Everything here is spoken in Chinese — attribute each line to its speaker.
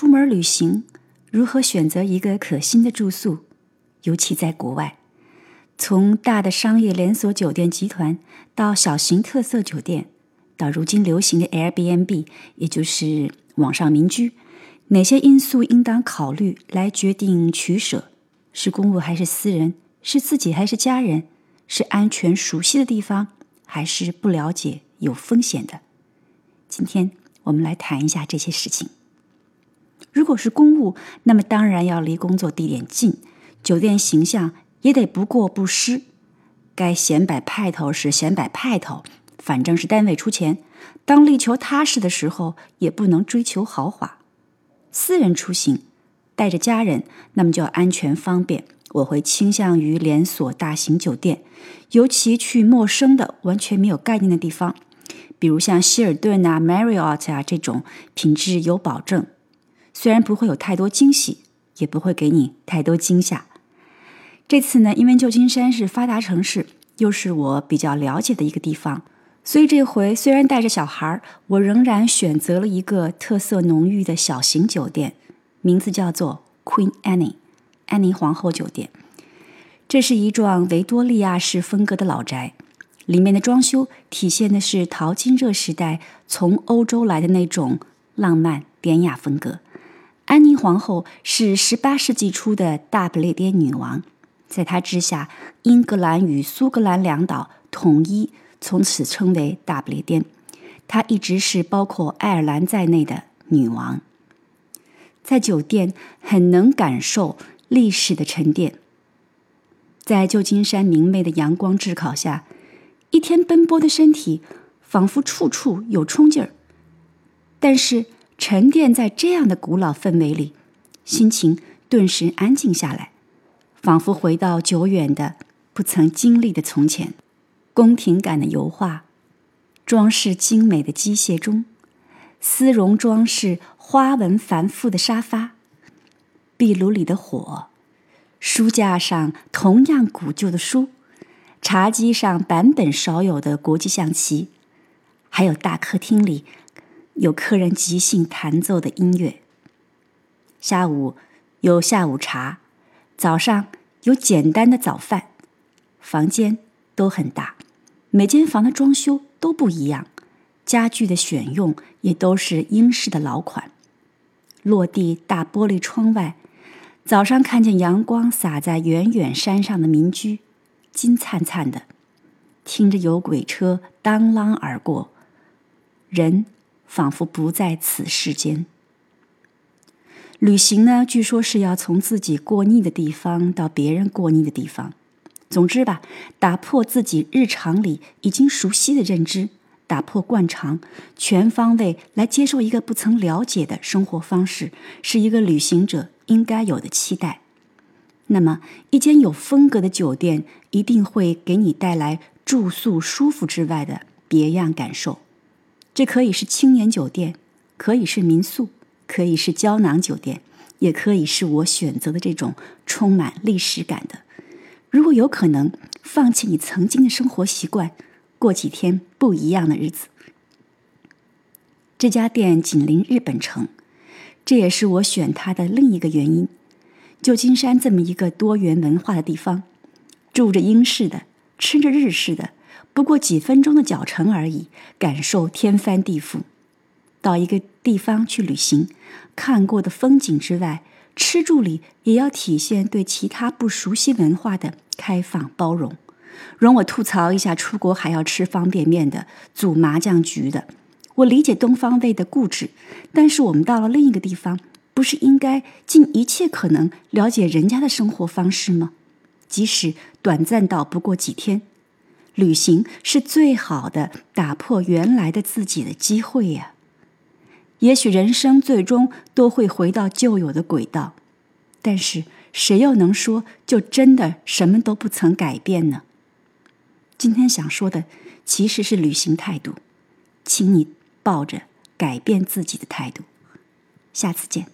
Speaker 1: 出门旅行，如何选择一个可心的住宿，尤其在国外，从大的商业连锁酒店集团到小型特色酒店，到如今流行的 Airbnb，也就是网上民居，哪些因素应当考虑来决定取舍？是公务还是私人？是自己还是家人？是安全熟悉的地方，还是不了解有风险的？今天我们来谈一下这些事情。如果是公务，那么当然要离工作地点近，酒店形象也得不过不失。该显摆派头时显摆派头，反正是单位出钱。当力求踏实的时候，也不能追求豪华。私人出行，带着家人，那么就要安全方便。我会倾向于连锁大型酒店，尤其去陌生的、完全没有概念的地方，比如像希尔顿啊、Marriott 啊这种，品质有保证。虽然不会有太多惊喜，也不会给你太多惊吓。这次呢，因为旧金山是发达城市，又是我比较了解的一个地方，所以这回虽然带着小孩儿，我仍然选择了一个特色浓郁的小型酒店，名字叫做 Queen Anne。安妮皇后酒店，这是一幢维多利亚式风格的老宅，里面的装修体现的是淘金热时代从欧洲来的那种浪漫典雅风格。安妮皇后是十八世纪初的大不列颠女王，在她之下，英格兰与苏格兰两岛统一，从此称为大不列颠。她一直是包括爱尔兰在内的女王，在酒店很能感受。历史的沉淀，在旧金山明媚的阳光炙烤下，一天奔波的身体仿佛处处有冲劲儿。但是沉淀在这样的古老氛围里，心情顿时安静下来，仿佛回到久远的、不曾经历的从前。宫廷感的油画，装饰精美的机械钟，丝绒装饰、花纹繁复的沙发。壁炉里的火，书架上同样古旧的书，茶几上版本少有的国际象棋，还有大客厅里有客人即兴弹奏的音乐。下午有下午茶，早上有简单的早饭。房间都很大，每间房的装修都不一样，家具的选用也都是英式的老款。落地大玻璃窗外。早上看见阳光洒在远远山上的民居，金灿灿的；听着有轨车当啷而过，人仿佛不在此世间。旅行呢，据说是要从自己过腻的地方到别人过腻的地方。总之吧，打破自己日常里已经熟悉的认知，打破惯常，全方位来接受一个不曾了解的生活方式，是一个旅行者。应该有的期待。那么，一间有风格的酒店一定会给你带来住宿舒服之外的别样感受。这可以是青年酒店，可以是民宿，可以是胶囊酒店，也可以是我选择的这种充满历史感的。如果有可能，放弃你曾经的生活习惯，过几天不一样的日子。这家店紧邻日本城。这也是我选它的另一个原因。旧金山这么一个多元文化的地方，住着英式的，吃着日式的，不过几分钟的脚程而已，感受天翻地覆。到一个地方去旅行，看过的风景之外，吃住里也要体现对其他不熟悉文化的开放包容。容我吐槽一下，出国还要吃方便面的，组麻将局的。我理解东方味的固执，但是我们到了另一个地方，不是应该尽一切可能了解人家的生活方式吗？即使短暂到不过几天，旅行是最好的打破原来的自己的机会呀。也许人生最终都会回到旧有的轨道，但是谁又能说就真的什么都不曾改变呢？今天想说的其实是旅行态度，请你。抱着改变自己的态度，下次见。